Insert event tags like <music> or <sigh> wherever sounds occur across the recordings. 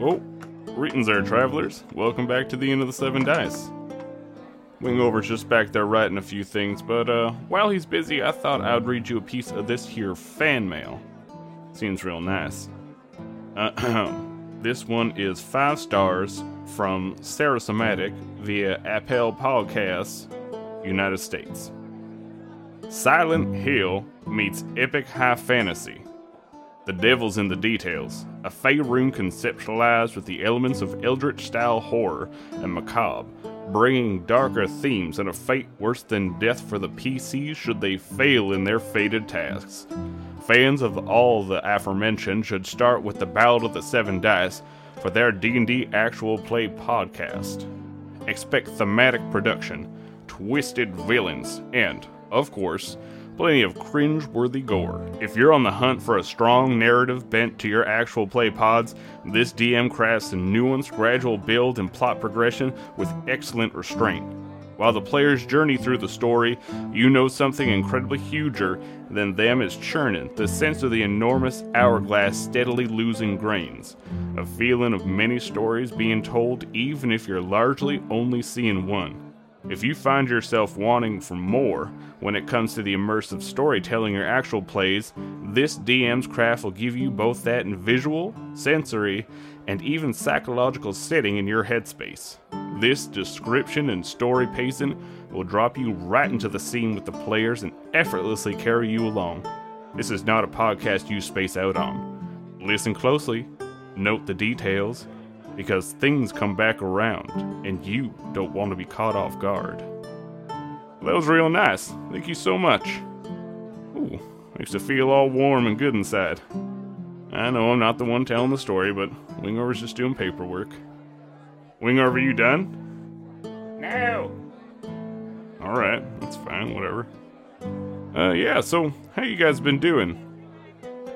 Well, greetings there, travelers. Welcome back to the end of the Seven Dice. Wingover's just back there writing a few things, but uh, while he's busy, I thought I'd read you a piece of this here fan mail. Seems real nice. <clears throat> this one is five stars from Sarah Somatic via Apple Podcasts, United States. Silent Hill meets epic high fantasy. The devil's in the details. A Faerun conceptualized with the elements of Eldritch style horror and macabre, bringing darker themes and a fate worse than death for the PCs should they fail in their fated tasks. Fans of all the aforementioned should start with the Ballad of the Seven Dice for their D&D actual play podcast. Expect thematic production, twisted villains, and, of course, plenty of cringe worthy gore. If you're on the hunt for a strong narrative bent to your actual play pods, this DM crafts a nuanced, gradual build and plot progression with excellent restraint. While the player's journey through the story, you know something incredibly huger than them is churning, the sense of the enormous hourglass steadily losing grains. A feeling of many stories being told, even if you're largely only seeing one. If you find yourself wanting for more when it comes to the immersive storytelling or actual plays, this DM's craft will give you both that in visual, sensory, and even psychological setting in your headspace. This description and story pacing will drop you right into the scene with the players and effortlessly carry you along. This is not a podcast you space out on. Listen closely, note the details, because things come back around, and you don't want to be caught off guard. That was real nice. Thank you so much. Ooh, makes it feel all warm and good inside. I know I'm not the one telling the story, but Wingover's just doing paperwork. Wingover, you done? No. Alright, that's fine, whatever. Uh, yeah, so how you guys been doing?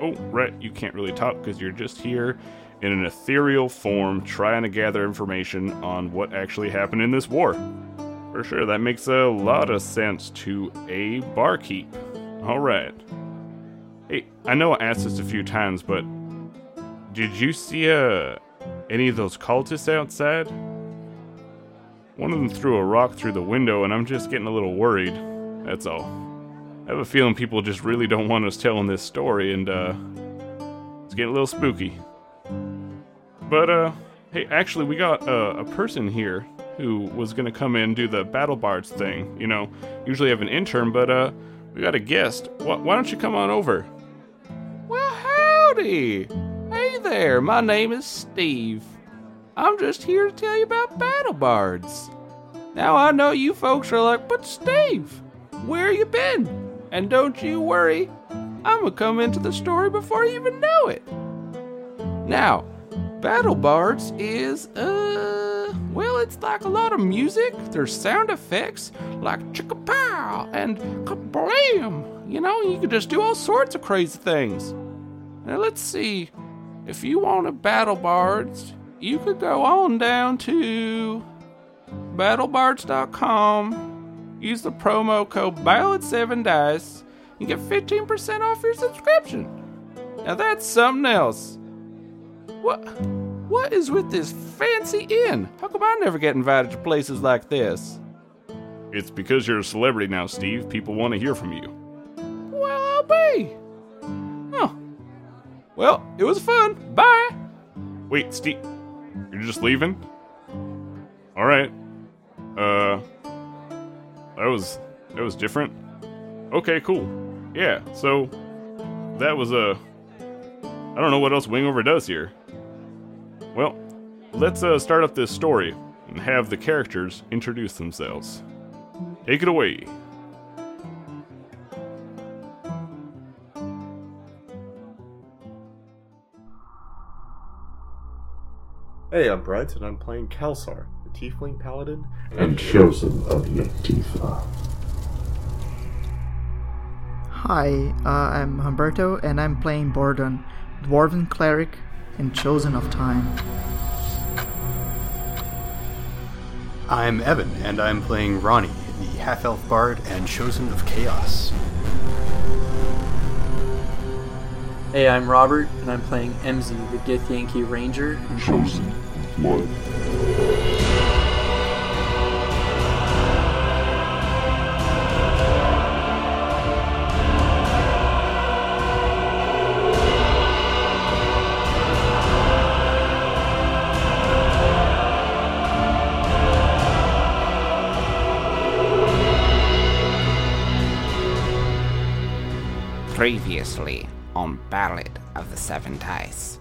Oh, right, you can't really talk because you're just here in an ethereal form trying to gather information on what actually happened in this war. For sure, that makes a lot of sense to a barkeep. Alright. Hey, I know I asked this a few times, but did you see uh, any of those cultists outside? One of them threw a rock through the window, and I'm just getting a little worried. That's all. I have a feeling people just really don't want us telling this story, and uh, it's getting a little spooky. But uh, hey, actually, we got uh, a person here who was gonna come in and do the battle bards thing. You know, usually have an intern, but uh, we got a guest. Why, why don't you come on over? Well, howdy! Hey there, my name is Steve. I'm just here to tell you about battle bards. Now I know you folks are like, but Steve, where you been? And don't you worry, I'm gonna come into the story before you even know it. Now, Battle Bards is, uh, well, it's like a lot of music. There's sound effects like chicka pow and kablam. You know, you can just do all sorts of crazy things. Now, let's see. If you want a Battle Bards, you could go on down to battlebards.com, use the promo code BALLAD7DICE, and get 15% off your subscription. Now, that's something else. What? What is with this fancy inn? How come I never get invited to places like this? It's because you're a celebrity now, Steve. People want to hear from you. Well, I'll be. Oh. Well, it was fun. Bye. Wait, Steve, you're just leaving? All right. Uh, that was that was different. Okay, cool. Yeah. So that was a. Uh, I don't know what else Wingover does here. Well, let's uh, start up this story and have the characters introduce themselves. Take it away. Hey, I'm Brent, and I'm playing Kelsar, the Tiefling Paladin and chosen of Yetifa. Hi, uh, I'm Humberto, and I'm playing Bordon, Dwarven Cleric and chosen of time. I'm Evan, and I'm playing Ronnie, the half elf bard and chosen of chaos. Hey, I'm Robert, and I'm playing MZ, the Githyanki Ranger. in Chosen blood. Previously on Ballad of the Seven Dice,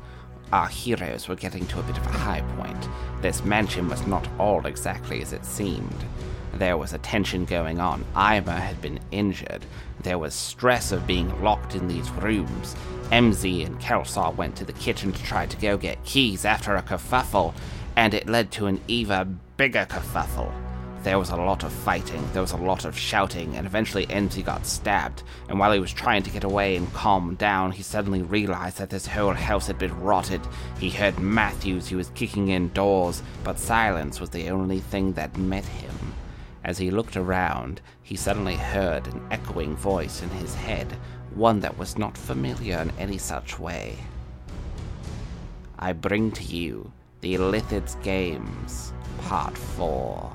our heroes were getting to a bit of a high point. This mansion was not all exactly as it seemed. There was a tension going on. Ima had been injured. There was stress of being locked in these rooms. MZ and Kelsar went to the kitchen to try to go get keys after a kerfuffle, and it led to an even bigger kerfuffle. There was a lot of fighting, there was a lot of shouting, and eventually MZ got stabbed. And while he was trying to get away and calm down, he suddenly realized that this whole house had been rotted. He heard Matthews, who was kicking in doors, but silence was the only thing that met him. As he looked around, he suddenly heard an echoing voice in his head, one that was not familiar in any such way. I bring to you the Illithid Games, Part 4.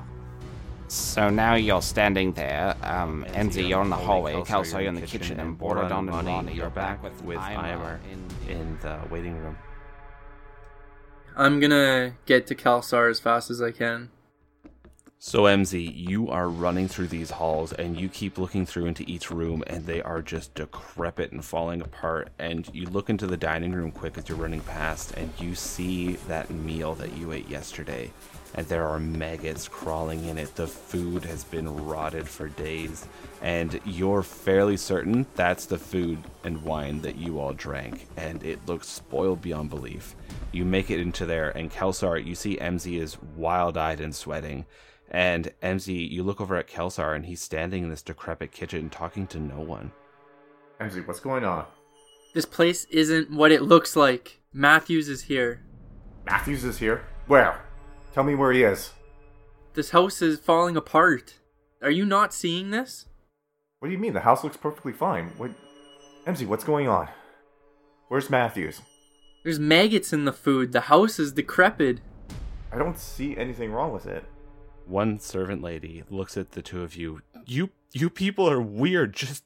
So now you're standing there, um, MZ, you're in the hallway, Kelso, you're in the kitchen, and Borodon and Ronnie, you're back with, with Ima Imer in, in the waiting room. I'm gonna get to Kelsar as fast as I can. So MZ, you are running through these halls and you keep looking through into each room and they are just decrepit and falling apart and you look into the dining room quick as you're running past and you see that meal that you ate yesterday and there are maggots crawling in it. The food has been rotted for days and you're fairly certain that's the food and wine that you all drank and it looks spoiled beyond belief. You make it into there and Kelsar, you see MZ is wild-eyed and sweating. And MZ, you look over at Kelsar, and he's standing in this decrepit kitchen talking to no one. MZ, what's going on? This place isn't what it looks like. Matthews is here. Matthews is here? Where? Tell me where he is. This house is falling apart. Are you not seeing this? What do you mean? The house looks perfectly fine. What? MZ, what's going on? Where's Matthews? There's maggots in the food. The house is decrepit. I don't see anything wrong with it. One servant lady looks at the two of you. You you people are weird. Just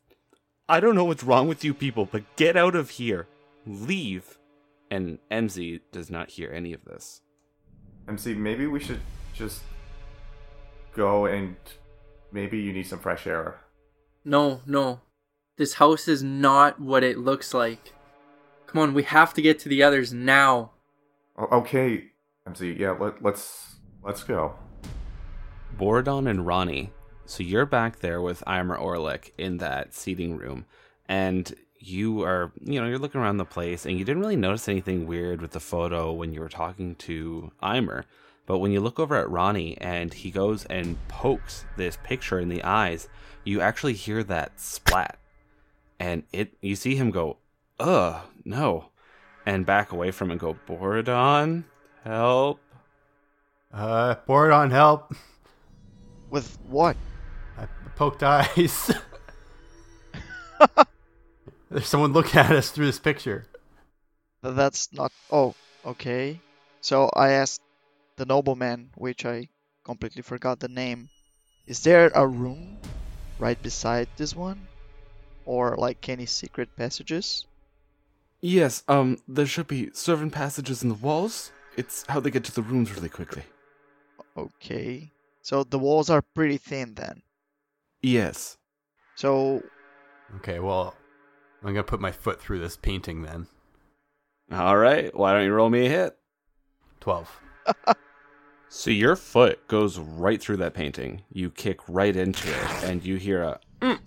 I don't know what's wrong with you people, but get out of here. Leave. And MZ does not hear any of this. MZ, maybe we should just go and maybe you need some fresh air. No, no. This house is not what it looks like. Come on, we have to get to the others now. Okay, MZ. Yeah, let, let's let's go. Borodon and Ronnie. So you're back there with Imer Orlik in that seating room, and you are, you know, you're looking around the place, and you didn't really notice anything weird with the photo when you were talking to Imer. But when you look over at Ronnie and he goes and pokes this picture in the eyes, you actually hear that splat, and it you see him go, "Ugh, no," and back away from it and go, "Borodon, help." Uh, board on help. <laughs> With what? I poked eyes. <laughs> <laughs> There's someone looking at us through this picture. That's not. Oh, okay. So I asked the nobleman, which I completely forgot the name. Is there a room right beside this one? Or like any secret passages? Yes, um, there should be servant passages in the walls. It's how they get to the rooms really quickly. Okay. So the walls are pretty thin then. Yes. So Okay, well, I'm gonna put my foot through this painting then. All right, why don't you roll me a hit? Twelve. <laughs> So your foot goes right through that painting. You kick right into it, and you hear a "Mm,"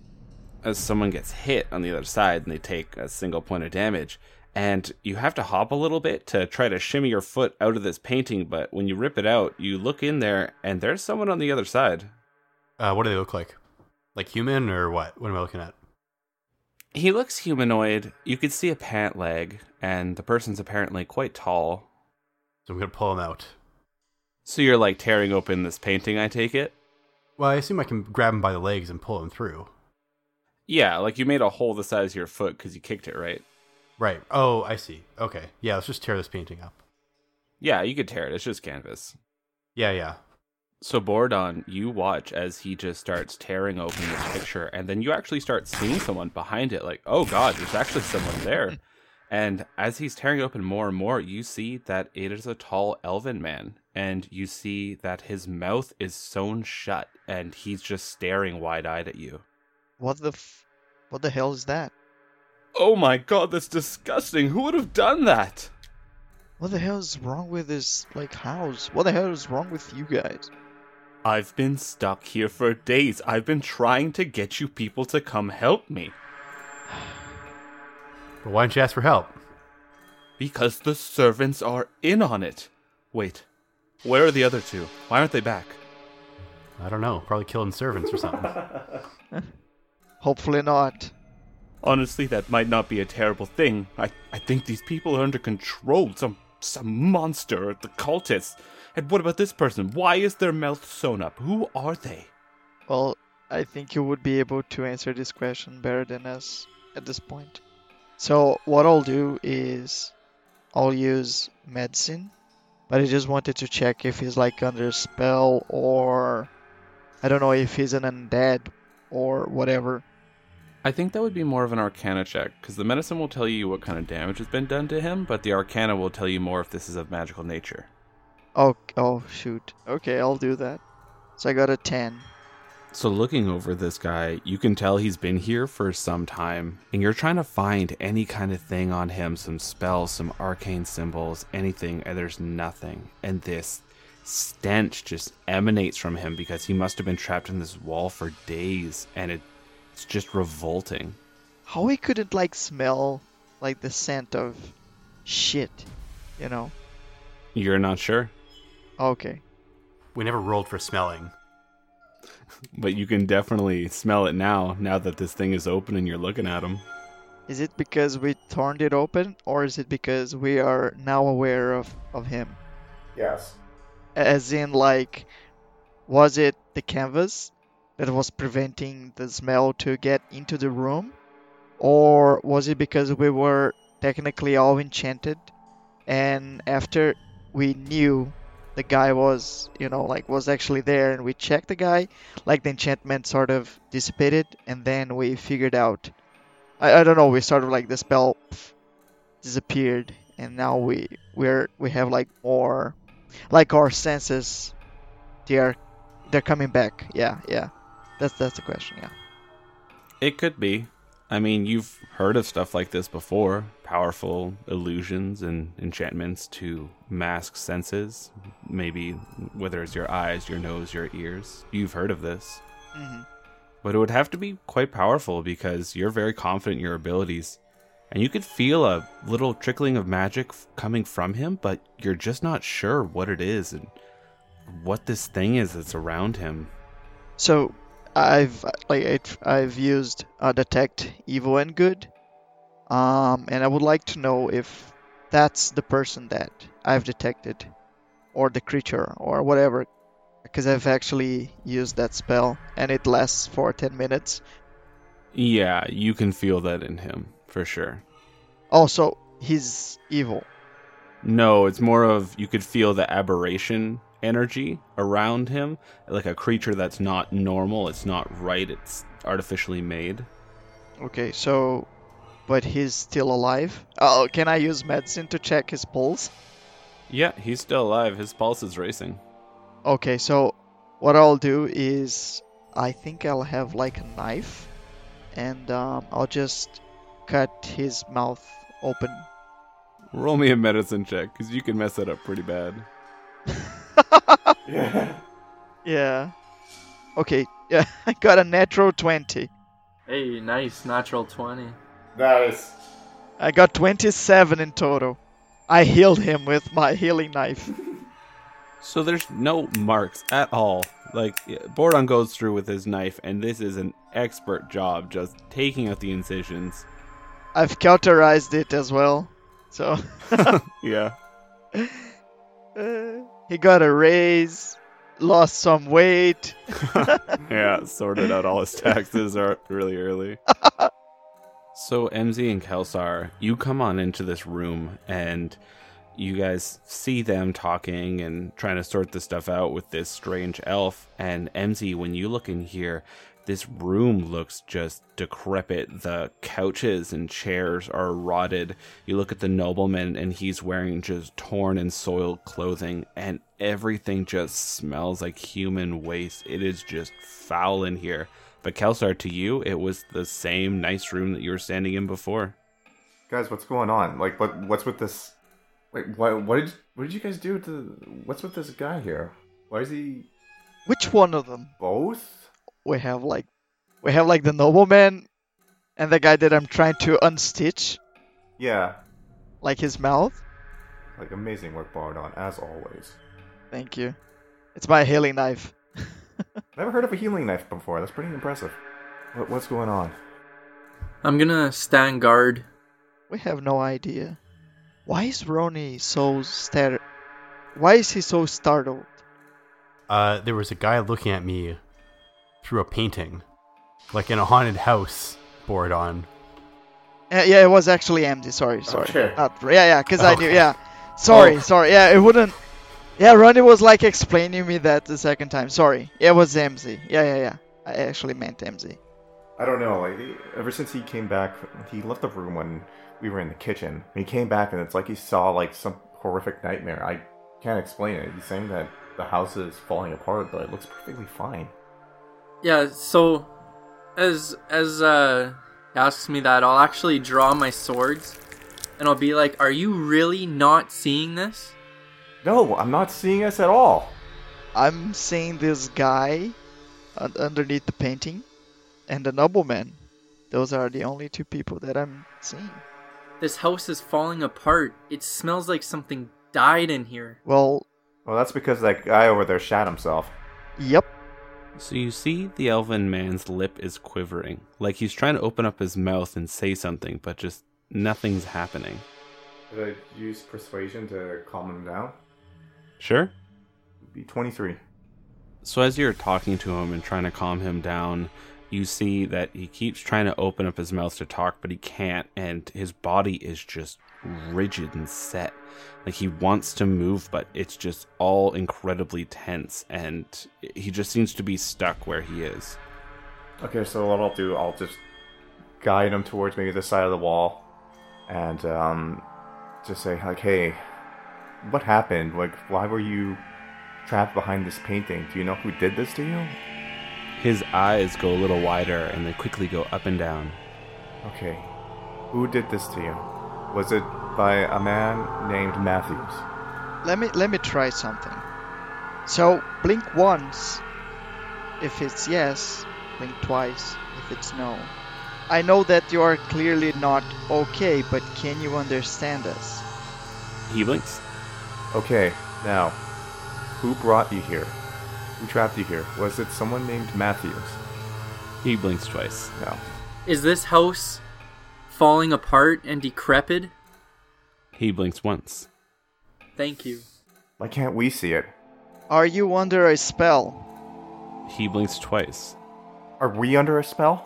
as someone gets hit on the other side, and they take a single point of damage. And you have to hop a little bit to try to shimmy your foot out of this painting. But when you rip it out, you look in there, and there's someone on the other side. Uh, what do they look like? Like human or what? What am I looking at? He looks humanoid. You could see a pant leg, and the person's apparently quite tall. So I'm gonna pull him out. So you're like tearing open this painting, I take it? Well, I assume I can grab him by the legs and pull him through. Yeah, like you made a hole the size of your foot because you kicked it, right? Right. Oh, I see. Okay. Yeah, let's just tear this painting up. Yeah, you could tear it. It's just canvas. Yeah, yeah. So Bordon, you watch as he just starts tearing open this picture, and then you actually start seeing someone behind it. Like, oh god, there's actually someone there. <laughs> And as he's tearing open more and more, you see that it is a tall elven man, and you see that his mouth is sewn shut, and he's just staring wide-eyed at you. What the f- what the hell is that? Oh my god, that's disgusting! Who would have done that? What the hell is wrong with this like house? What the hell is wrong with you guys? I've been stuck here for days. I've been trying to get you people to come help me. <sighs> But why don't you ask for help? Because the servants are in on it. Wait, where are the other two? Why aren't they back? I don't know. Probably killing servants or something. <laughs> Hopefully not. Honestly, that might not be a terrible thing. I, I think these people are under control. Some some monster, the cultists. And what about this person? Why is their mouth sewn up? Who are they? Well, I think you would be able to answer this question better than us at this point. So what I'll do is I'll use medicine, but I just wanted to check if he's like under a spell or I don't know if he's an undead or whatever. I think that would be more of an arcana check, because the medicine will tell you what kind of damage has been done to him, but the arcana will tell you more if this is of magical nature. Oh, oh shoot. Okay, I'll do that. So I got a 10. So, looking over this guy, you can tell he's been here for some time, and you're trying to find any kind of thing on him some spells, some arcane symbols, anything, and there's nothing. And this stench just emanates from him because he must have been trapped in this wall for days, and it, it's just revolting. How he couldn't like smell like the scent of shit, you know? You're not sure, Okay. we never rolled for smelling. but you can definitely smell it now, now that this thing is open and you're looking at him. Is it because we turned it open or is it because we are now aware of, of him? Yes. As in, like, was it the canvas that was preventing the smell to get into the room? Or was it because we were technically all enchanted and after we knew the guy was, you know, like was actually there and we checked the guy, like the enchantment sort of dissipated and then we figured out I, I don't know, we sort of like the spell disappeared and now we we're we have like more like our senses they are they're coming back. Yeah, yeah. That's that's the question, yeah. It could be. I mean, you've heard of stuff like this before powerful illusions and enchantments to mask senses. Maybe whether it's your eyes, your nose, your ears. You've heard of this. hmm But it would have to be quite powerful because you're very confident in your abilities. And you could feel a little trickling of magic f- coming from him, but you're just not sure what it is and what this thing is that's around him. So I've like I've used uh, detect evil and good, um, and I would like to know if that's the person that I've detected, or the creature, or whatever, because I've actually used that spell and it lasts for ten minutes. Yeah, you can feel that in him, for sure. Also, he's evil. No, it's more of you could feel the aberration energy around him, like a creature that's not normal, it's not right, it's artificially made. Okay, so, but he's still alive. Oh, can I use medicine to check his pulse? Yeah, he's still alive. His pulse is racing. Okay, so what I'll do is I think I'll have like a knife and um, I'll just cut his mouth open. Roll me a medicine check, because you can mess that up pretty bad. <laughs> Yeah. Yeah. Okay, yeah, <laughs> I got a natural 20. Hey, nice. Natural 20. Nice. I got 27 in total. I healed him with my healing knife. <laughs> So there's no marks at all. Like, yeah, Bordon goes through with his knife, and this is an expert job just taking out the incisions. I've cauterized it as well. So Yeah. Uh, he got a raise, lost some weight. <laughs> yeah, <laughs> sorted out all his taxes really early. <laughs> So MZ and Kelsar, you come on into this room and you guys see them talking and trying to sort this stuff out with this strange elf. And MZ, when you look in here, this room looks just decrepit. The couches and chairs are rotted. You look at the nobleman, and he's wearing just torn and soiled clothing, and everything just smells like human waste. It is just foul in here. But Kelsar, to you, it was the same nice room that you were standing in before. Guys, what's going on? Like, what what's with this? Wait, what what did what did you guys do to? What's with this guy here? Why is he Which one of them? both? We have like, we have like the nobleman, and the guy that I'm trying to unstitch, Yeah, like his mouth. like amazing work, Bardon, as always. Thank you. It's my healing knife. <laughs> Never heard of a healing knife before. That's pretty impressive. What, what's going on? I'm gonna stand guard. We have no idea. Why is Ronnie so star? Why is he so startled? Uh, there was a guy looking at me through a painting, like in a haunted house board on. Uh, yeah, it was actually empty. Sorry, sorry. Okay. Not yeah, yeah, because I knew. Yeah, sorry, Oh. sorry. Yeah, it wouldn't. Yeah, Ronnie was like explaining me that the second time. Sorry, it was MZ. Yeah, yeah, yeah. I actually meant MZ. I don't know. Like, ever since he came back, he left the room when we were in the kitchen. He came back, and it's like he saw like some horrific nightmare. I can't explain it. He's saying that the house is falling apart, but it looks perfectly fine. Yeah, so as as uh asks me that, I'll actually draw my swords and I'll be like, "Are you really not seeing this?" No, I'm not seeing us at all. I'm seeing this guy underneath the painting, and the nobleman. Those are the only two people that I'm seeing. This house is falling apart. It smells like something died in here. Well, Well, that's because that guy over there shot himself. yep. So you see the elven man's lip is quivering, like he's trying to open up his mouth and say something, but just nothing's happening. Did I use persuasion to calm him down? Sure? Be 23. So as you're talking to him and trying to calm him down, you see that he keeps trying to open up his mouth to talk, but he can't, and his body is just rigid and set. Like he wants to move, but it's just all incredibly tense, and he just seems to be stuck where he is. Okay, so what I'll do, I'll just guide him towards maybe the side of the wall, and um, just say like, "Hey, what happened? Like, why were you trapped behind this painting? Do you know who did this to you?" His eyes go a little wider, and they quickly go up and down. Okay, who did this to you? Was it by a man named Matthews? Let me let me try something. So blink once if it's yes, blink twice if it's no. I know that you are clearly not okay, but can you understand us? He blinks. Okay, now, who brought you here? Who trapped you here? Was it someone named Matthews? He blinks twice. No. Is this house falling apart and decrepit? He blinks once. Thank you. Why can't we see it? Are you under a spell? He blinks twice. Are we under a spell?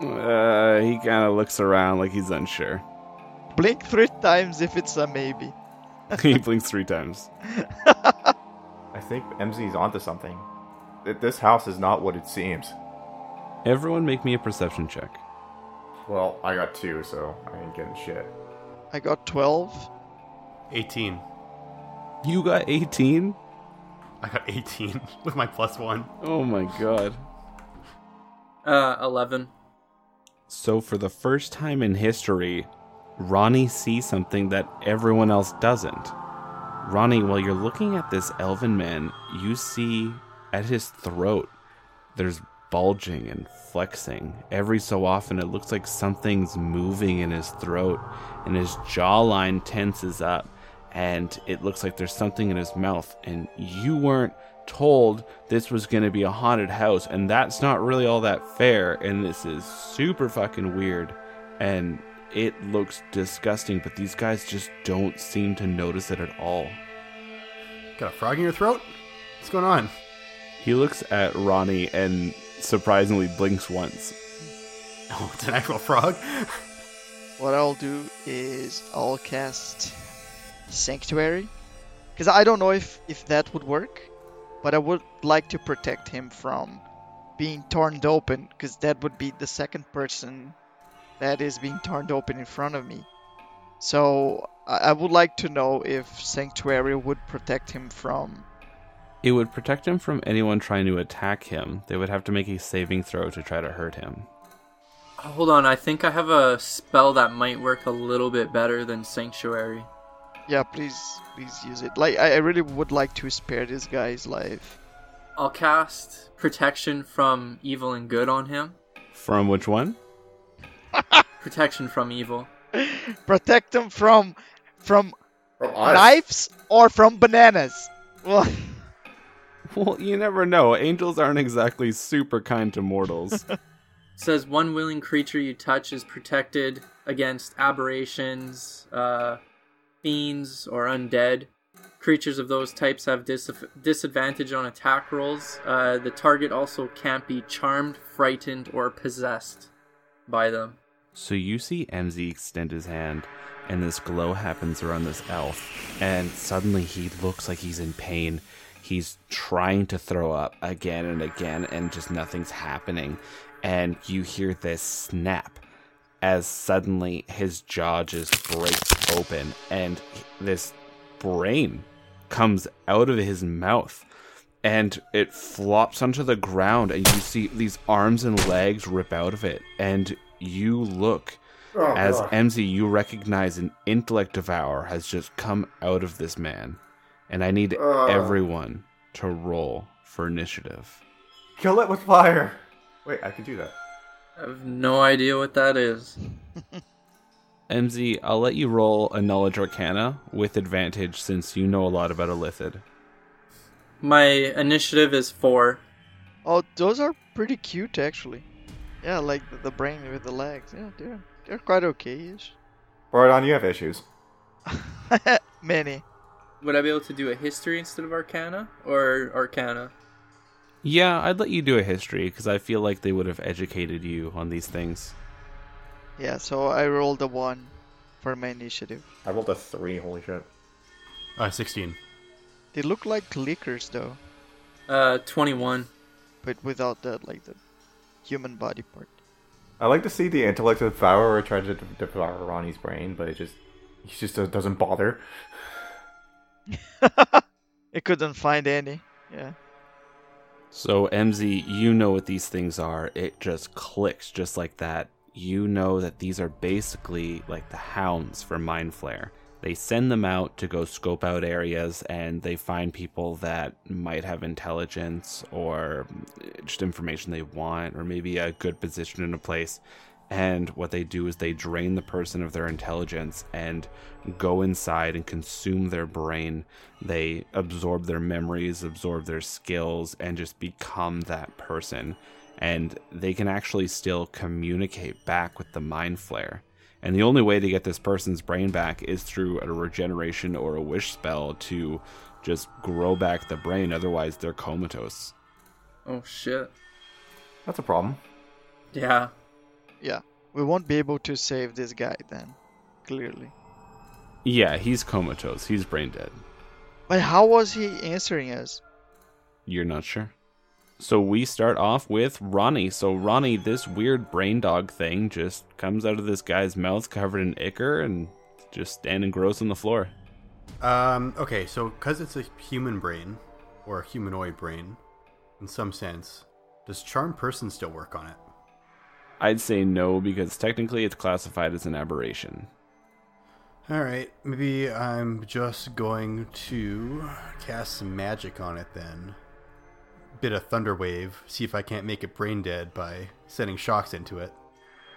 Uh, he kind of looks around like he's unsure. Blink three times if it's a maybe. <laughs> he blinks three times. <laughs> I think MZ's onto something. Th- This house is not what it seems. Everyone make me a perception check. Well, I got two, so I ain't getting shit. I got 12. 18. You got 18? I got 18 <laughs> with my plus one. Oh my god. Uh, 11. So, for the first time in history, Ronnie sees something that everyone else doesn't. Ronnie, while you're looking at this elven man, you see at his throat there's bulging and flexing. Every so often, it looks like something's moving in his throat, and his jawline tenses up, and it looks like there's something in his mouth. And you weren't told this was going to be a haunted house, and that's not really all that fair. And this is super fucking weird, and it looks disgusting, but these guys just don't seem to notice it at all. Got a frog in your throat? What's going on? He looks at Ronnie and surprisingly blinks once. Oh, it's an actual frog. What I'll do is I'll cast Sanctuary. Because I don't know if, if that would work, but I would like to protect him from being torn open, because that would be the second person that is being torn open in front of me. So I, I would like to know if Sanctuary would protect him from. It would protect him from anyone trying to attack him. They would have to make a saving throw to try to hurt him. Uh, hold on, I think I have a spell that might work a little bit better than Sanctuary. Yeah, please, please use it. Like I, I really would like to spare this guy's life. I'll cast Protection from Evil and Good on him. From which one? <laughs> Protection from Evil. Protect him from from From knives or from bananas. Well, <laughs> Well, you never know. Angels aren't exactly super kind to mortals. <laughs> says one willing creature you touch is protected against aberrations, uh, fiends, or undead. Creatures of those types have dis- disadvantage on attack rolls. Uh, the target also can't be charmed, frightened, or possessed by them. So you see MZ extend his hand, and this glow happens around this elf, and suddenly he looks like he's in pain. He's trying to throw up again and again, and just nothing's happening. And you hear this snap as suddenly his jaw just breaks open, and this brain comes out of his mouth and it flops onto the ground and you see these arms and legs rip out of it and you look Oh, as God. MZ you recognize an intellect devourer has just come out of this man and I need Ugh. everyone to roll for initiative. Kill it with fire. Wait, I can do that. I have no idea what that is. <laughs> MZ, I'll let you roll a knowledge arcana with advantage since you know a lot about Illithid. My initiative is four. oh, those are pretty cute actually. Yeah, like the, the brain with the legs. Yeah, they're they're quite okay-ish. Bardon, you have issues. <laughs> Many. Would I be able to do a history instead of arcana? Or arcana? Yeah, I'd let you do a history because I feel like they would have educated you on these things. Yeah, so I rolled a one for my initiative. I rolled a three. Holy shit. Uh, 16. They look like clickers though, Uh, 21. but without the like the human body part. I like to see the intellect of devourer try to devour Ronnie's brain, but it just he just doesn't bother. <laughs> It couldn't find any. Yeah. So, MZ, you know what these things are. It just clicks just like that. You know that these are basically like the hounds for Mind Flayer. They send them out to go scope out areas and they find people that might have intelligence or just information they want or maybe a good position in a place. And what they do is they drain the person of their intelligence and go inside and consume their brain. They absorb their memories, absorb their skills, and just become that person. And they can actually still communicate back with the mind flayer. And the only way to get this person's brain back is through a regeneration or a wish spell to just grow back the brain. Otherwise, they're comatose. Oh shit. That's a problem. Yeah. Yeah. We won't be able to save this guy then. Clearly. Yeah, he's comatose. He's brain dead. But how was he answering us? You're not sure? So we start off with Ronnie. So Ronnie, this weird brain dog thing just comes out of this guy's mouth covered in ichor and just standing gross on the floor. Um, okay, so because it's a human brain, or a humanoid brain, in some sense, does Charm Person still work on it? I'd say no because technically it's classified as an aberration. Alright, maybe I'm just going to cast some magic on it then. Bit of Thunder Wave, see if I can't make it brain dead by sending shocks into it.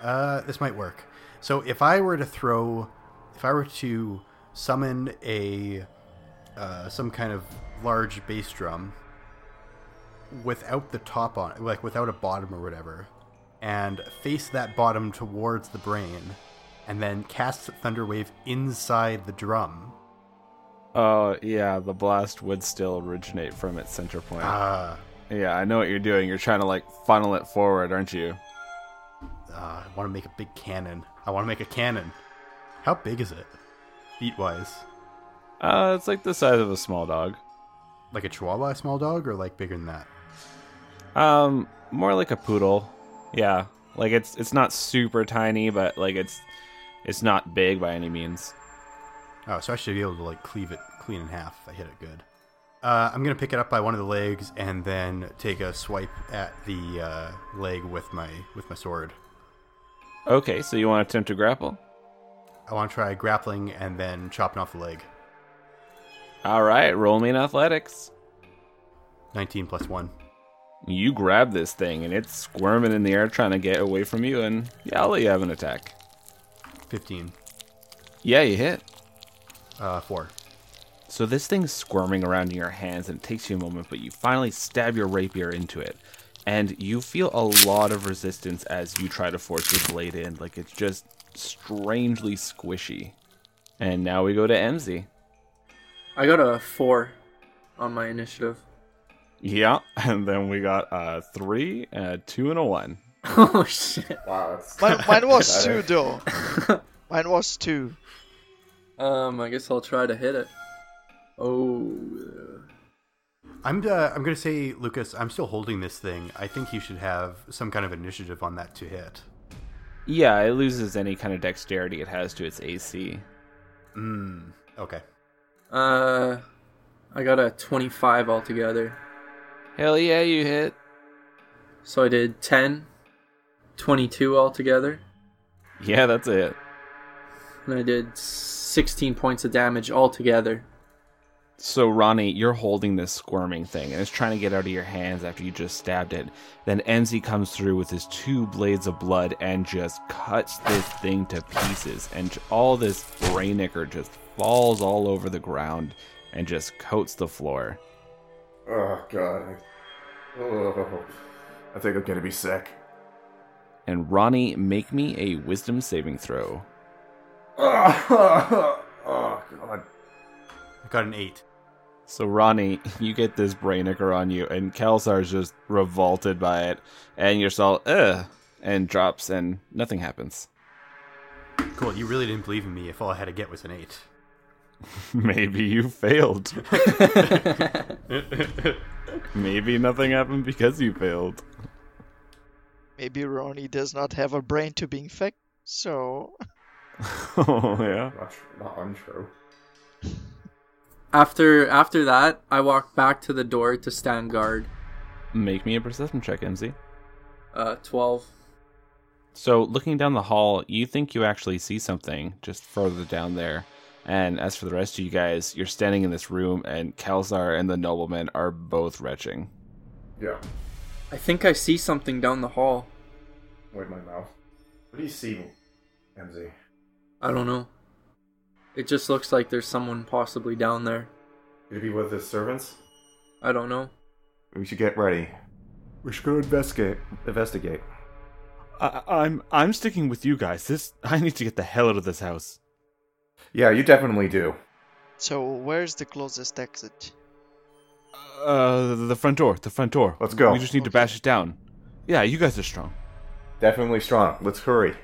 Uh, this might work. So if I were to throw, if I were to summon a, uh, some kind of large bass drum without the top on like without a bottom or whatever, and face that bottom towards the brain, and then cast Thunderwave inside the drum. Oh, yeah, the blast would still originate from its center point. Ah, yeah, I know what you're doing. You're trying to, like, funnel it forward, aren't you? Uh, I want to make a big cannon. I want to make a cannon. How big is it? Feet wise. Uh, it's like the size of a small dog. Like a chihuahua, small dog, or like bigger than that? Um, more like a poodle. Yeah, like it's it's not super tiny, but like it's it's not big by any means. Oh, so I should be able to like cleave it clean in half if I hit it good. Uh, I'm gonna pick it up by one of the legs and then take a swipe at the uh, leg with my with my sword. Okay, so you want to attempt to grapple? I want to try grappling and then chopping off the leg. All right, roll me in athletics. 19 plus one. You grab this thing and it's squirming in the air trying to get away from you, and yeah, I'll let you have an attack. 15. Yeah, you hit. Uh, four. So this thing's squirming around in your hands and it takes you a moment, but you finally stab your rapier into it. And you feel a lot of resistance as you try to force your blade in. Like it's just strangely squishy. And now we go to MZ. I got a four on my initiative. Yeah, <laughs> and then we got a three, a two, and a one. <laughs> Oh shit. Wow, that's Mine, <laughs> mine was two though. Mine was two. Um, I guess I'll try to hit it. Oh. I'm uh, I'm gonna say, Lucas. I'm still holding this thing. I think you should have some kind of initiative on that to hit. Yeah, it loses any kind of dexterity it has to its AC. Hmm. Okay. Uh, I got a 25 altogether. Hell yeah, you hit. So I did 10, 22 altogether. Yeah, that's it. And I did 16 points of damage altogether. So, Ronnie, you're holding this squirming thing and it's trying to get out of your hands after you just stabbed it. Then MZ comes through with his two blades of blood and just cuts this thing to pieces. And all this brain ichor just falls all over the ground and just coats the floor. Oh god. Oh, I think I'm gonna be sick. And Ronnie, make me a wisdom saving throw. Oh, <laughs> oh god. I got an eight. So, Ronnie, you get this brain ichor on you, and Kelsar's just revolted by it, and you're all, ugh, and drops, and nothing happens. Cool. You really didn't believe in me if all I had to get was an eight. <laughs> Maybe you failed. <laughs> Maybe nothing happened because you failed. Maybe Ronnie does not have a brain to be infected, so <laughs> oh, yeah. That's not untrue. After after that, I walk back to the door to stand guard. Make me a perception check, MZ. Uh, 12. So, looking down the hall, you think you actually see something just further down there. And as for the rest of you guys, you're standing in this room, and Kelsar and the nobleman are both retching. Yeah. I think I see something down the hall. Wait, my mouth. What do you see, MZ? I don't know. It just looks like there's someone possibly down there. Could it be with his servants? I don't know. We should get ready. We should go investigate. Investigate. I, I'm I'm sticking with you guys. This I need to get the hell out of this house. Yeah, you definitely do. so where's the closest exit? Uh, the front door. The front door. Let's go. We just need to bash it down. Yeah, you guys are strong. Definitely strong. Let's hurry.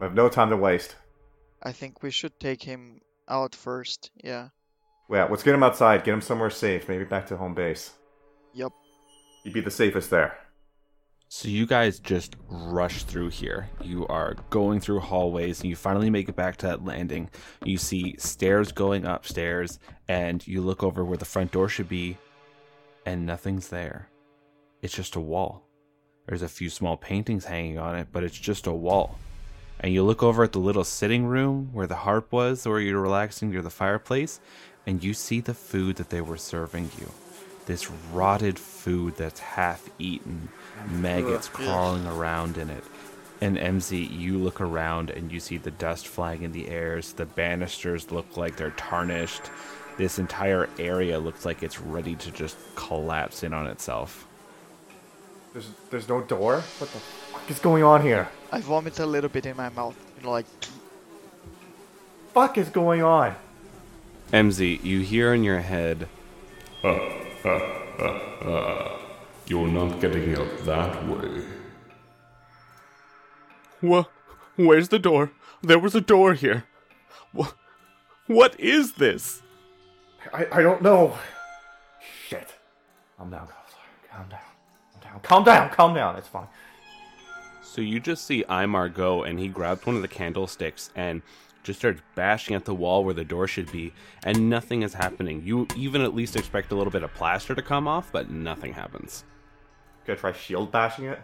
I have no time to waste. I think we should take him out first. Yeah. Yeah, let's get him outside. Get him somewhere safe. Maybe back to home base. Yup. He'd be the safest there. So, you guys just rush through here. You are going through hallways, and you finally make it back to that landing. You see stairs going upstairs, and you look over where the front door should be, and nothing's there. It's just a wall. There's a few small paintings hanging on it, but it's just a wall. And you look over at the little sitting room where the harp was, where you're relaxing near the fireplace, and you see the food that they were serving you. This rotted food that's half eaten, maggots crawling around in it. And MZ, you look around and you see the dust flying in the airs. The banisters look like they're tarnished. This entire area looks like it's ready to just collapse in on itself. There's there's no door. What the fuck is going on here? I vomit a little bit in my mouth. You know, like Fuck is going on? MZ, you hear in your head, oh, <laughs> You're not getting out that way. Wha- where's the door? There was a door here. Wha- what is this? I, I don't know. Shit. Calm down, Kelsar. Calm down. Calm down. Calm down. Calm down. It's fine. So you just see Imar go, and he grabs one of the candlesticks and just starts bashing at the wall where the door should be, and nothing is happening. You even at least expect a little bit of plaster to come off, but nothing happens. Gonna try shield bashing it?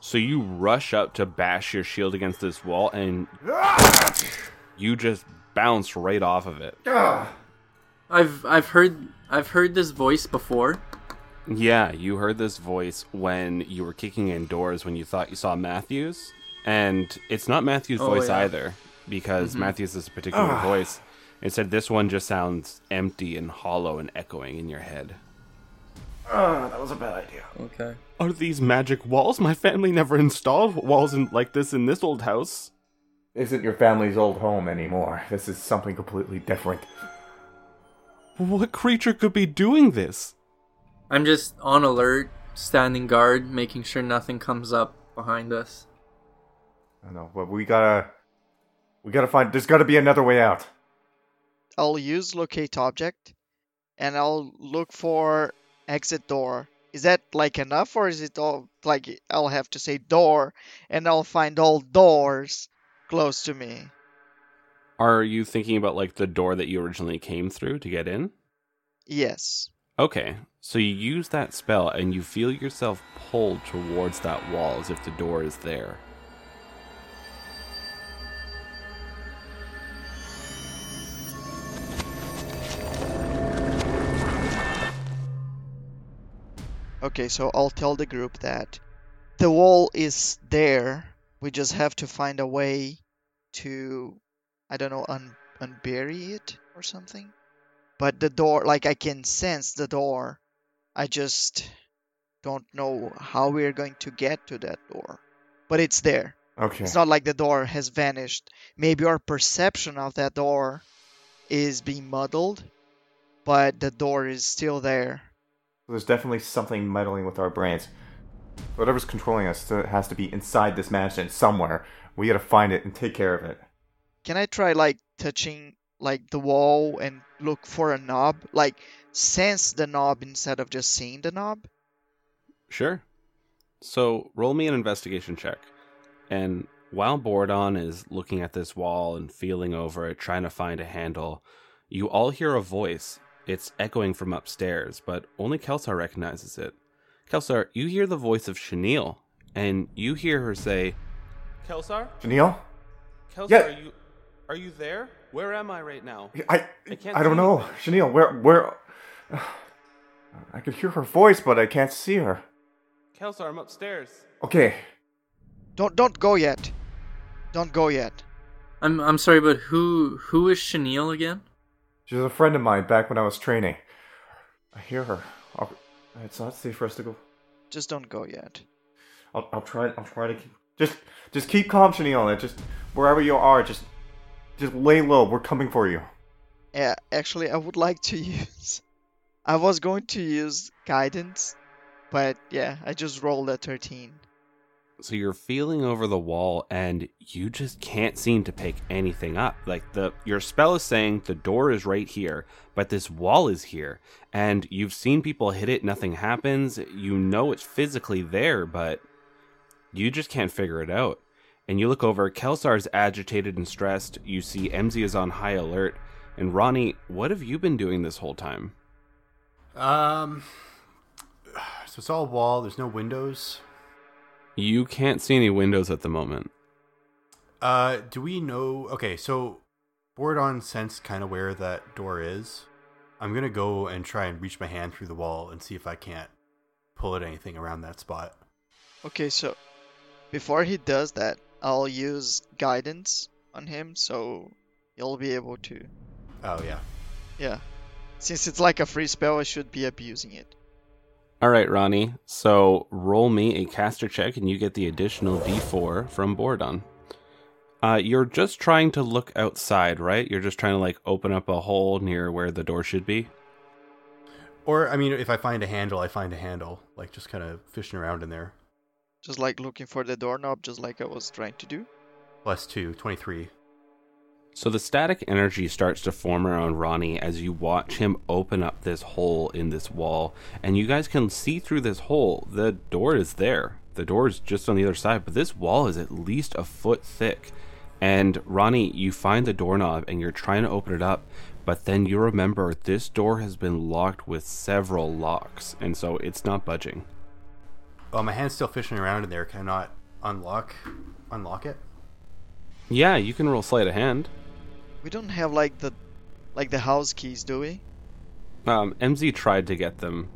So you rush up to bash your shield against this wall, and you just bounce right off of it. <sighs> I've I've heard I've heard this voice before. Yeah, you heard this voice when you were kicking in doors when you thought you saw Matthews, and it's not Matthews' Oh, voice yeah. either because Mhm. Matthews is a particular Ah. voice. Instead, this one just sounds empty and hollow and echoing in your head. Ah, that was a bad idea. Okay. Are these magic walls? My family never installed walls in, like this in this old house. Isn't your family's old home anymore. This is something completely different. What creature could be doing this? I'm just on alert, standing guard, making sure nothing comes up behind us. I know, but we gotta. We gotta find. There's gotta be another way out. I'll use locate object, and I'll look for exit door. Is that like enough, or is it all like I'll have to say door, and I'll find all doors close to me? Are you thinking about like the door that you originally came through to get in? Yes. Okay, so you use that spell and you feel yourself pulled towards that wall as if the door is there. Okay, so I'll tell the group that the wall is there. We just have to find a way to, I don't know, un- unbury it or something. But the door, like I can sense the door. I just don't know how we're going to get to that door. But it's there. Okay. It's not like the door has vanished. Maybe our perception of that door is being muddled, but the door is still there. There's definitely something meddling with our brains. Whatever's controlling us has to be inside this mansion somewhere. We gotta find it and take care of it. Can I try like touching like the wall and look for a knob? Like sense the knob instead of just seeing the knob? Sure. So roll me an investigation check. And while Bordon is looking at this wall and feeling over it, trying to find a handle, you all hear a voice. It's echoing from upstairs, but only Kelsar recognizes it. Kelsar, you hear the voice of Chenille, and you hear her say, Kelsar? Janelle? Kelsar, Yeah. are you are you there? Where am I right now? I I can't I don't know. anything. Janelle, where where <sighs> I could hear her voice, but I can't see her. Kelsar, I'm upstairs. Okay. Don't don't go yet. Don't go yet. I'm I'm sorry, but who who is Chenille again? She was a friend of mine back when I was training. I hear her. I'll, it's not safe for us to go. Just don't go yet. I'll, I'll try. I'll try to keep. Just, just keep calm, Chenille. Just wherever you are, just, just lay low. We're coming for you. Yeah, actually I would like to <laughs> use I was going to use guidance, but yeah, I just rolled a 13. So you're feeling over the wall and you just can't seem to pick anything up. Like the your spell is saying the door is right here, but this wall is here. And you've seen people hit it, nothing happens. You know it's physically there, but you just can't figure it out. And you look over, Kelsar's agitated and stressed. You see MZ is on high alert. And Ronnie, what have you been doing this whole time? Um, <sighs> so it's all wall. There's no windows. You can't see any windows at the moment. Uh, do we know? Okay, so Bordon sense kind of where that door is. I'm gonna go and try and reach my hand through the wall and see if I can't pull at anything around that spot. Okay, so before he does that, I'll use guidance on him so he'll be able to. Oh yeah. Yeah. Since it's like a free spell, I should be abusing it. All right, Ronnie. So roll me a caster check, and you get the additional D4 from Bordon. Uh, you're just trying to look outside, right? You're just trying to like open up a hole near where the door should be. Or I mean, if I find a handle, I find a handle. Like just kind of fishing around in there. Just like looking for the doorknob, just like I was trying to do. Plus two, 23. So the static energy starts to form around Ronnie as you watch him open up this hole in this wall, and you guys can see through this hole. The door is there. The door is just on the other side, but this wall is at least a foot thick. And Ronnie, you find the doorknob and you're trying to open it up, but then you remember this door has been locked with several locks, and so it's not budging. Oh, my hand's still fishing around in there. Can I not unlock unlock it? Yeah, you can roll sleight of hand. We don't have like the like the house keys, do we? Um, MZ tried to get them.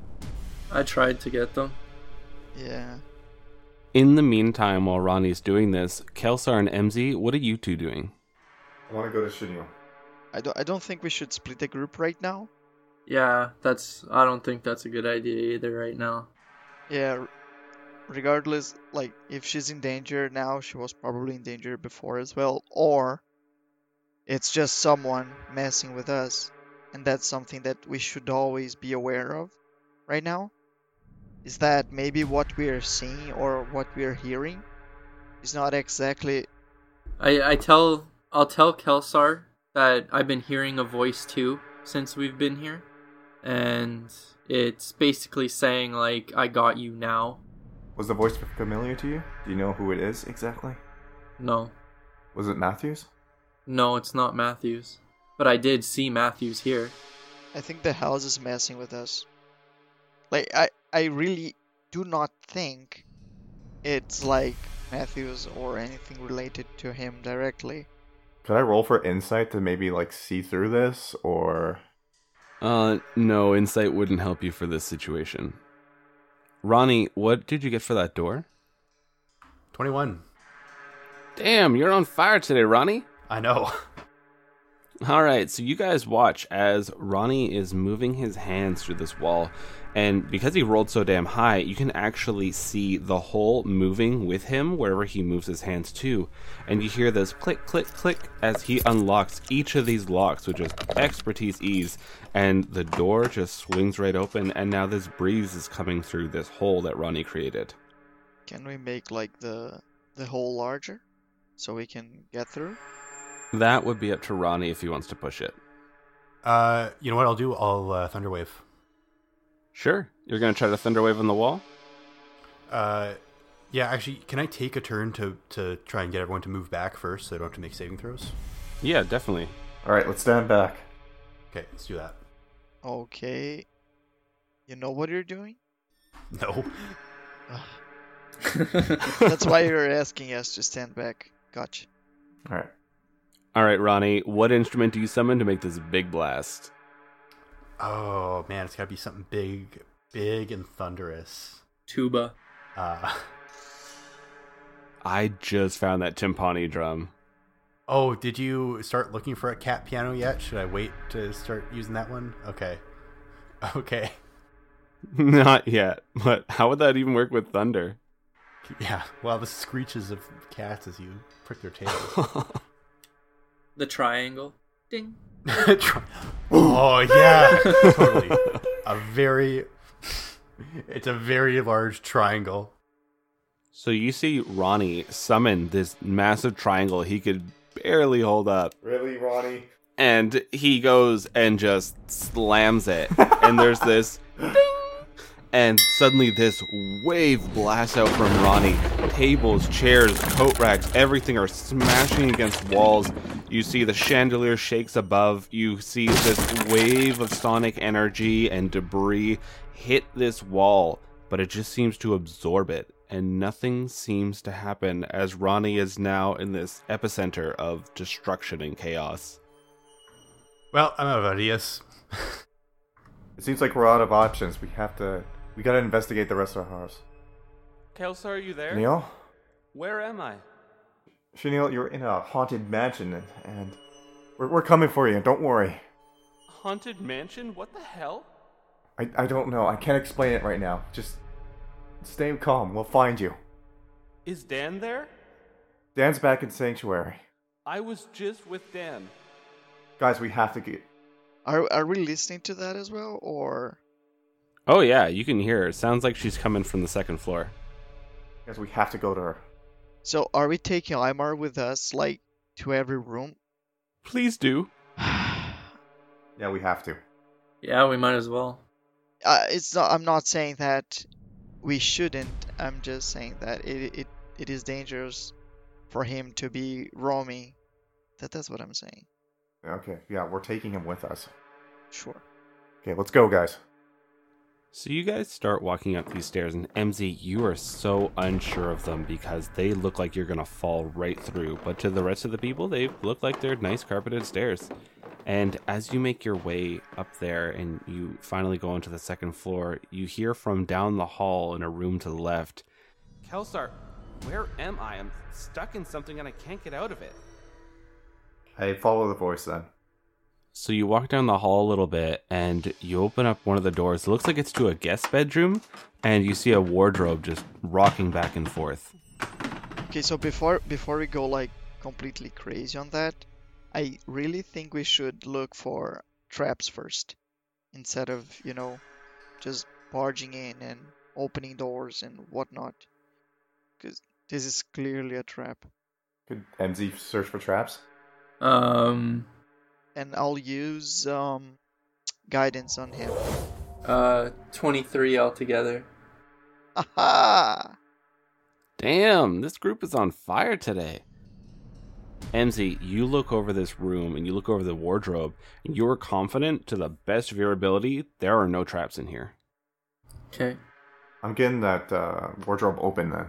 I tried to get them. Yeah. In the meantime, while Ronnie's doing this, Kelsar and MZ, what are you two doing? I want to go to Shinio. I don't I don't think we should split the group right now. Yeah, that's. I don't think that's a good idea either right now. Yeah. Regardless, like if she's in danger now, she was probably in danger before as well, or it's just someone messing with us, and that's something that we should always be aware of right now. Is that maybe what we are seeing or what we are hearing is not exactly I I tell I'll tell Kelsar that I've been hearing a voice too since we've been here, and it's basically saying like I got you now. Was the voice familiar to you? Do you know who it is exactly? No, Was it Matthews? No, it's not Matthews, but I did see Matthews here. I think the house is messing with us. Like I I really do not think it's like Matthews or anything related to him directly. Could I roll for insight to maybe like see through this, or Uh, no, insight wouldn't help you for this situation. Ronnie, what did you get for that door? 21. Damn, you're on fire today, Ronnie. I know. <laughs> All right, so you guys watch as Ronnie is moving his hands through this wall, and because he rolled so damn high, you can actually see the hole moving with him wherever he moves his hands to, and you hear this click, click, click as he unlocks each of these locks with just expertise ease, and the door just swings right open, and now this breeze is coming through this hole that Ronnie created. Can we make like the the hole larger so we can get through? That would be up to Ronnie if he wants to push it. Uh, you know what I'll do? I'll uh, Thunderwave. Sure, you're gonna try to thunderwave on the wall. Uh, yeah, actually, can I take a turn to, to try and get everyone to move back first so I don't have to make saving throws? Yeah, definitely. all right, let's stand back. Okay, let's do that. Okay. You know what you're doing? <laughs> No. <laughs> That's why you're asking us to stand back. Gotcha. All right. All right, Ronnie, what instrument do you summon to make this big blast? Oh man, it's gotta be something big, big and thunderous. Tuba. Uh, I just found that timpani drum. oh, did you start looking for a cat piano yet? Should I wait to start using that one? Okay. <laughs> Okay. <laughs> Not yet, but how would that even work with thunder? Yeah. Well, the screeches of cats as you prick their tails. <laughs> The triangle. Ding. Try- <laughs> oh yeah, totally. A very, it's a very large triangle. So you see Ronnie summon this massive triangle he could barely hold up, Really, Ronnie? and he goes and just slams it, and there's this ding, and suddenly this wave blasts out from Ronnie. Tables, chairs, coat racks, everything are smashing against walls. You see the chandelier shakes above. You see this wave of sonic energy and debris hit this wall, but it just seems to absorb it, and nothing seems to happen as Ronnie is now in this epicenter of destruction and chaos. Well, I'm out of ideas. <laughs> It seems like we're out of options. We have to. We gotta investigate the rest of our house. Kelsar, are you there? Neil, Where am I? Chenille, you're in a haunted mansion, and, and we're, we're coming for you. Don't worry. Haunted mansion? What the hell? I, I don't know. I can't explain it right now. Just stay calm. We'll find you. Is Dan there? Dan's back in sanctuary. I was just with Dan. Guys, we have to get. Are are we listening to that as well, or Oh yeah, you can hear her. It sounds like she's coming from the second floor. Guys, we have to go to her. So are we taking Imar with us, like, to every room? Please do. <sighs> Yeah, we have to. Yeah, we might as well. Uh, it's not. I'm not saying that we shouldn't. I'm just saying that it it, it is dangerous for him to be roaming. That that's what I'm saying. Okay, yeah, we're taking him with us. Sure. Okay, let's go, guys. So you guys start walking up these stairs, and MZ, you are so unsure of them because they look like you're gonna fall right through. But to the rest of the people, they look like they're nice carpeted stairs. And as you make your way up there and you finally go onto the second floor, you hear from down the hall in a room to the left, Kelsar, where am I? I'm stuck in something and I can't get out of it. I follow the voice then. So you walk down the hall a little bit and you open up one of the doors. It looks like it's to a guest bedroom, and you see a wardrobe just rocking back and forth. Okay, so before before we go like completely crazy on that, I really think we should look for traps first, instead of you know, just barging in and opening doors and whatnot. Because this is clearly a trap. Could MZ search for traps? Um, And I'll use um, guidance on him. uh, 23 altogether. Aha! Damn, this group is on fire today. MZ, you look over this room and you look over the wardrobe, and you're confident to the best of your ability there are no traps in here. Okay. I'm getting that uh, wardrobe open then.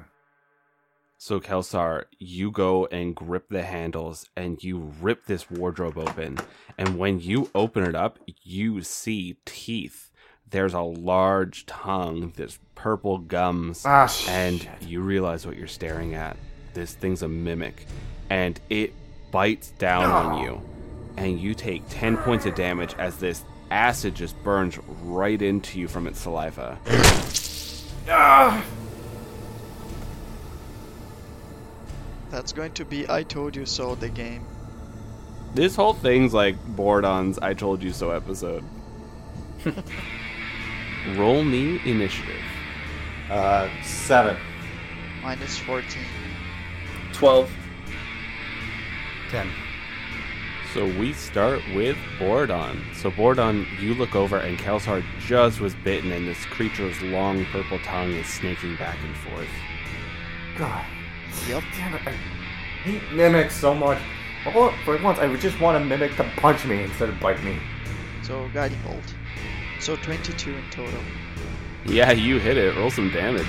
So, Kelsar, you go and grip the handles and you rip this wardrobe open. And when you open it up, you see teeth. There's a large tongue, there's purple gums, Ah, shit. and you realize what you're staring at. This thing's a mimic, and it bites down on you. And you take 10 points of damage as this acid just burns right into you from its saliva. That's going to be I told you so the game. This whole thing's like Bordon's I told you so episode. <laughs> Roll me initiative. Uh, seven. Minus 14. 12. 10. So we start with Bordon. So Bordon, you look over and Kelsar just was bitten and this creature's long purple tongue is snaking back and forth. God. Yep. Damn it. I hate mimics so much. Oh, for once, I would just want a mimic to punch me instead of bite me. So guiding bolt. So 22 in total. Yeah, you hit it. Roll some damage.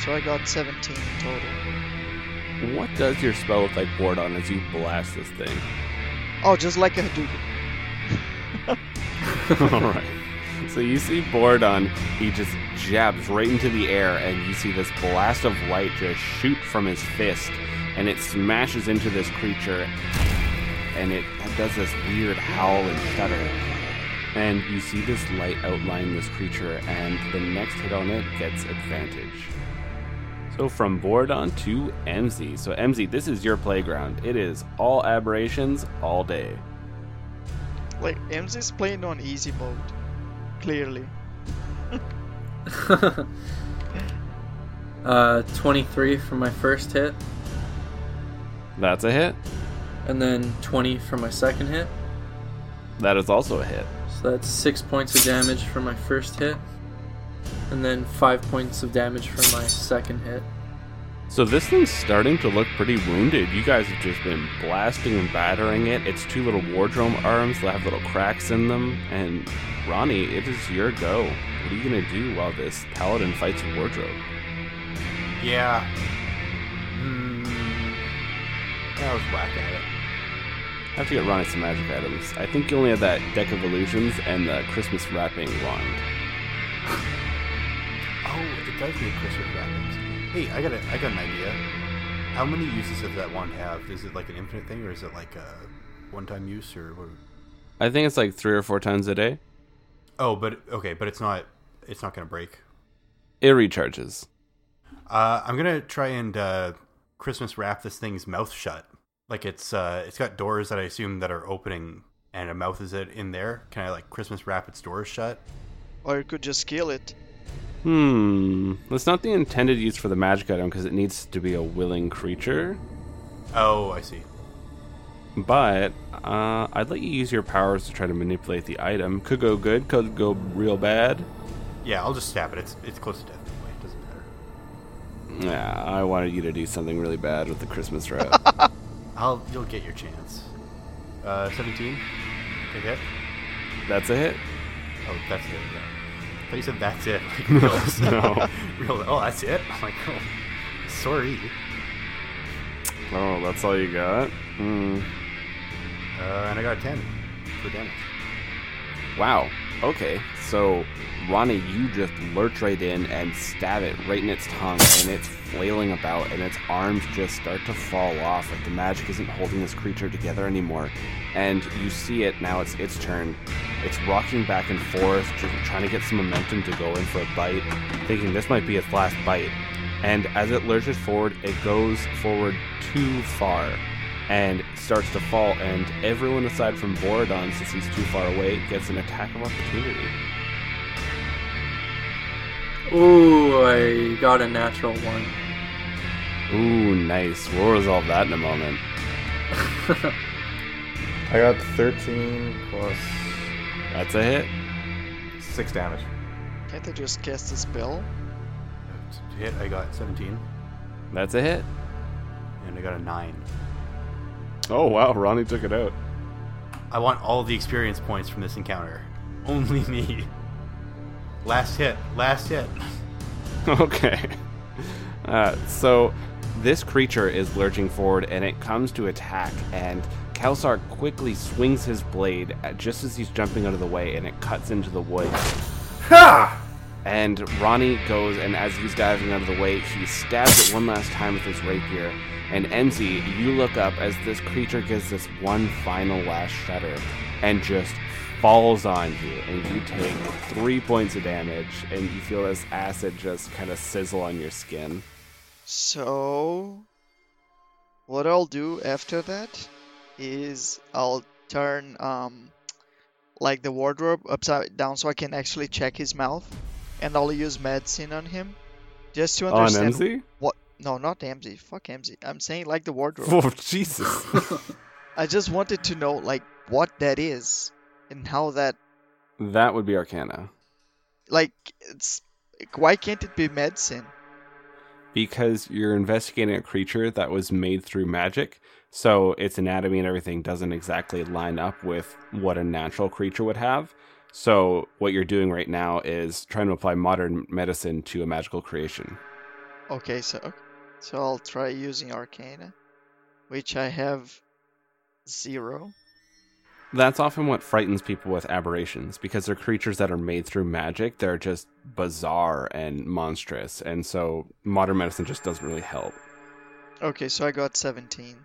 So I got 17 in total. What does your spell look like, Bordon, as you blast this thing? Oh, just like a Hadouken. <laughs> Alright. So you see Bordon, he just jabs right into the air, and you see this blast of light just shoot from his fist, and it smashes into this creature, and it does this weird howl and shudder. And you see this light outline this creature, and the next hit on it gets advantage. So from Bordon to MZ. So MZ, this is your playground. It is all aberrations all day. Like, MZ's playing on easy mode. Clearly. <laughs> uh, 23 for my first hit, That's a hit. and then 20 for my second hit. That is also a hit. So that's 6 points of damage for my first hit, and then 5 points of damage for my second hit. So this thing's starting to look pretty wounded. You guys have just been blasting and battering it. Its two little wardrobe arms that have little cracks in them. And Ronnie, it is your go. What are you gonna do while this paladin fights a wardrobe? Yeah. Hmm. I was whack at it. I have to get Ronnie some magic items. I think you only have that deck of illusions and the Christmas wrapping wand. <laughs> Oh, it does need Christmas wrappings. Hey, I got a, I got an idea. How many uses does that wand have? Is it like an infinite thing, or is it like a one-time use, or what? I think it's like three or four times a day. Oh, but okay, but it's not. It's not gonna break. It recharges. Uh, I'm gonna try and uh, Christmas wrap this thing's mouth shut. Like it's uh, it's got doors that I assume that are opening, and a mouth is it in there. Can I like Christmas wrap its doors shut? Or you could just kill it. Hmm. That's not the intended use for the magic item because it needs to be a willing creature. Oh, I see. But uh, I'd let you use your powers to try to manipulate the item. Could go good, could go real bad. Yeah, I'll just stab it. It's it's close to death anyway. It doesn't matter. Yeah, I wanted you to do something really bad with the Christmas wrap. <laughs> I'll you'll get your chance. Uh, 17. Take hit. That's a hit. Oh, that's it. Yeah. You said that's it. Like, <laughs> real, No. <laughs> real, oh, that's it. I'm like, oh, sorry. Oh, that's all you got? Hmm. Uh, and I got a 10 for damage. Wow. Okay. So, Ronnie, you just lurch right in and stab it right in its tongue, and it's flailing about, and its arms just start to fall off. Like the magic isn't holding this creature together anymore. And you see it now. It's its turn. It's rocking back and forth, trying to get some momentum to go in for a bite, thinking this might be its last bite. And as it lurches forward, it goes forward too far and starts to fall, and everyone aside from Bordon, since he's too far away, gets an attack of opportunity. Ooh, I got a natural one. Ooh, nice. We'll resolve that in a moment. <laughs> I got 13 plus That's a hit. 6 damage. Can't they just cast a spell? To hit, I got 17. That's a hit. And I got a 9. Oh, wow. Ronnie took it out. I want all the experience points from this encounter. Only me. Last hit. Last hit. <laughs> okay. Uh, so this creature is lurching forward and it comes to attack and Kelsar quickly swings his blade at, just as he's jumping out of the way and it cuts into the wood. Ha! And Ronnie goes and as he's diving out of the way, he stabs it one last time with his rapier. And MZ, you look up as this creature gives this one final last shudder and just falls on you and you take three points of damage and you feel this acid just kind of sizzle on your skin. So, what I'll do after that is I'll turn um like the wardrobe upside down so I can actually check his mouth, and I'll use medicine on him just to On understand MZ? what. No, not MZ. Fuck MZ. I'm saying like the wardrobe. <laughs> Oh, Jesus. <laughs> I just wanted to know like what that is and how that that would be Arcana. like it's why can't it be medicine? Because you're investigating a creature that was made through magic, so its anatomy and everything doesn't exactly line up with what a natural creature would have. So, what you're doing right now is trying to apply modern medicine to a magical creation. Okay, so so I'll try using Arcana, which I have zero. That's often what frightens people with aberrations because they're creatures that are made through magic. They're just bizarre and monstrous, and so modern medicine just doesn't really help. Okay, so I got 17.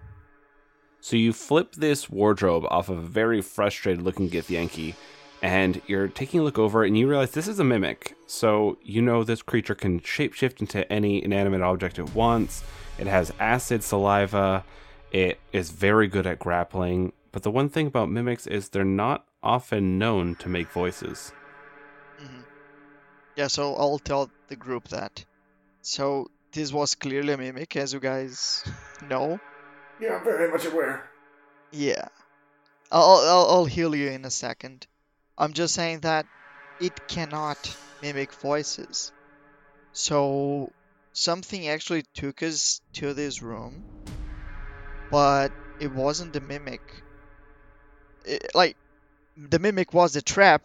So you flip this wardrobe off of a very frustrated looking Githyanki, and you're taking a look over and you realize this is a mimic. So you know this creature can shapeshift into any inanimate object it wants. It has acid saliva. It is very good at grappling. But the one thing about mimics is they're not often known to make voices. Mm-hmm. Yeah, so I'll tell the group that. So this was clearly a mimic, as you guys know. Yeah, I'm very much aware. Yeah. I'll, I'll, I'll heal you in a second. I'm just saying that it cannot mimic voices. So something actually took us to this room, but it wasn't the mimic. It, like, the mimic was the trap,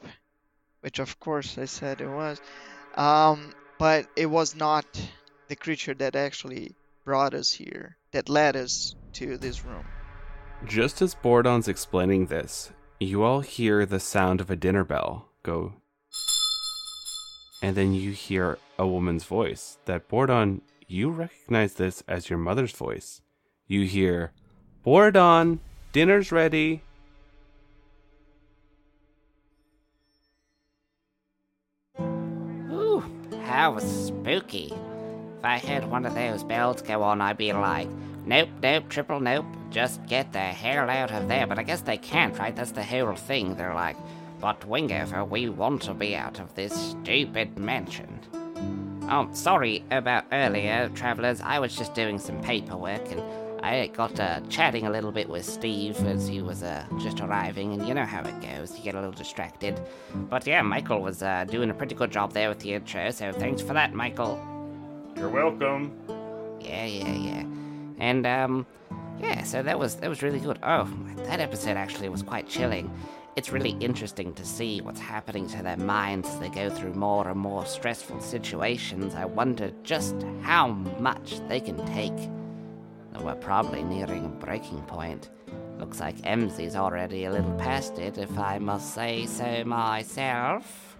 which of course I said it was. Um, but it was not the creature that actually brought us here, that led us to this room. Just as Bordon's explaining this, you all hear the sound of a dinner bell go. And then you hear a woman's voice that Bordon, you recognize this as your mother's voice. You hear, Bordon, dinner's ready. Ooh, how spooky. If I heard one of those bells go on, I'd be like, nope, nope, triple nope, just get the hell out of there. But I guess they can't, right? That's the whole thing. They're like, but Wingover, we want to be out of this stupid mansion. Oh, sorry about earlier, travelers. I was just doing some paperwork and I got uh, chatting a little bit with Steve as he was uh, just arriving, and you know how it goes. You get a little distracted. But yeah, Michael was uh, doing a pretty good job there with the intro, so thanks for that, Michael. You're welcome. Yeah, yeah, yeah. And um, yeah, so that was that was really good. Oh, that episode actually was quite chilling. It's really interesting to see what's happening to their minds as they go through more and more stressful situations. I wonder just how much they can take. We're probably nearing a breaking point. Looks like MZ's already a little past it, if I must say so myself.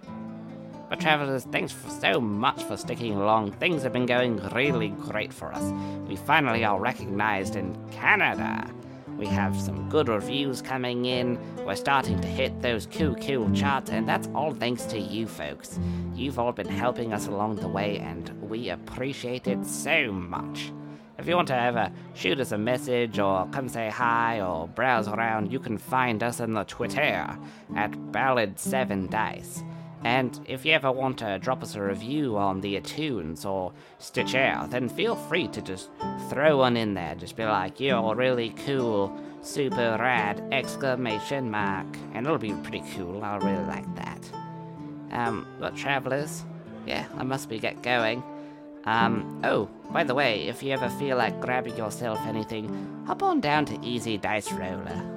But travelers, thanks for so much for sticking along. Things have been going really great for us. We finally are recognized in Canada. We have some good reviews coming in. We're starting to hit those cool, cool charts, and that's all thanks to you folks. You've all been helping us along the way, and we appreciate it so much. If you want to ever shoot us a message or come say hi or browse around, you can find us on the Twitter at Ballad7Dice. And if you ever want to drop us a review on the iTunes or Stitcher, then feel free to just throw one in there. Just be like, you're really cool, super rad, exclamation mark. And it'll be pretty cool. I'll really like that. Um, but travelers, yeah, I must be get going. Um, oh, by the way, if you ever feel like grabbing yourself anything, hop on down to Easy Dice Roller.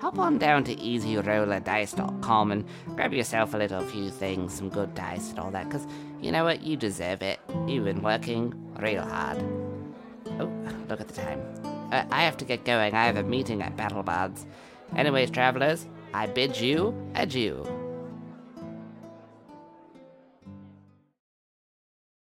Hop on down to easyrollerdice.com and grab yourself a little few things, some good dice and all that, because you know what? You deserve it. You've been working real hard. Oh, look at the time. Uh, I have to get going. I have a meeting at BattleBards. Anyways, travelers, I bid you adieu.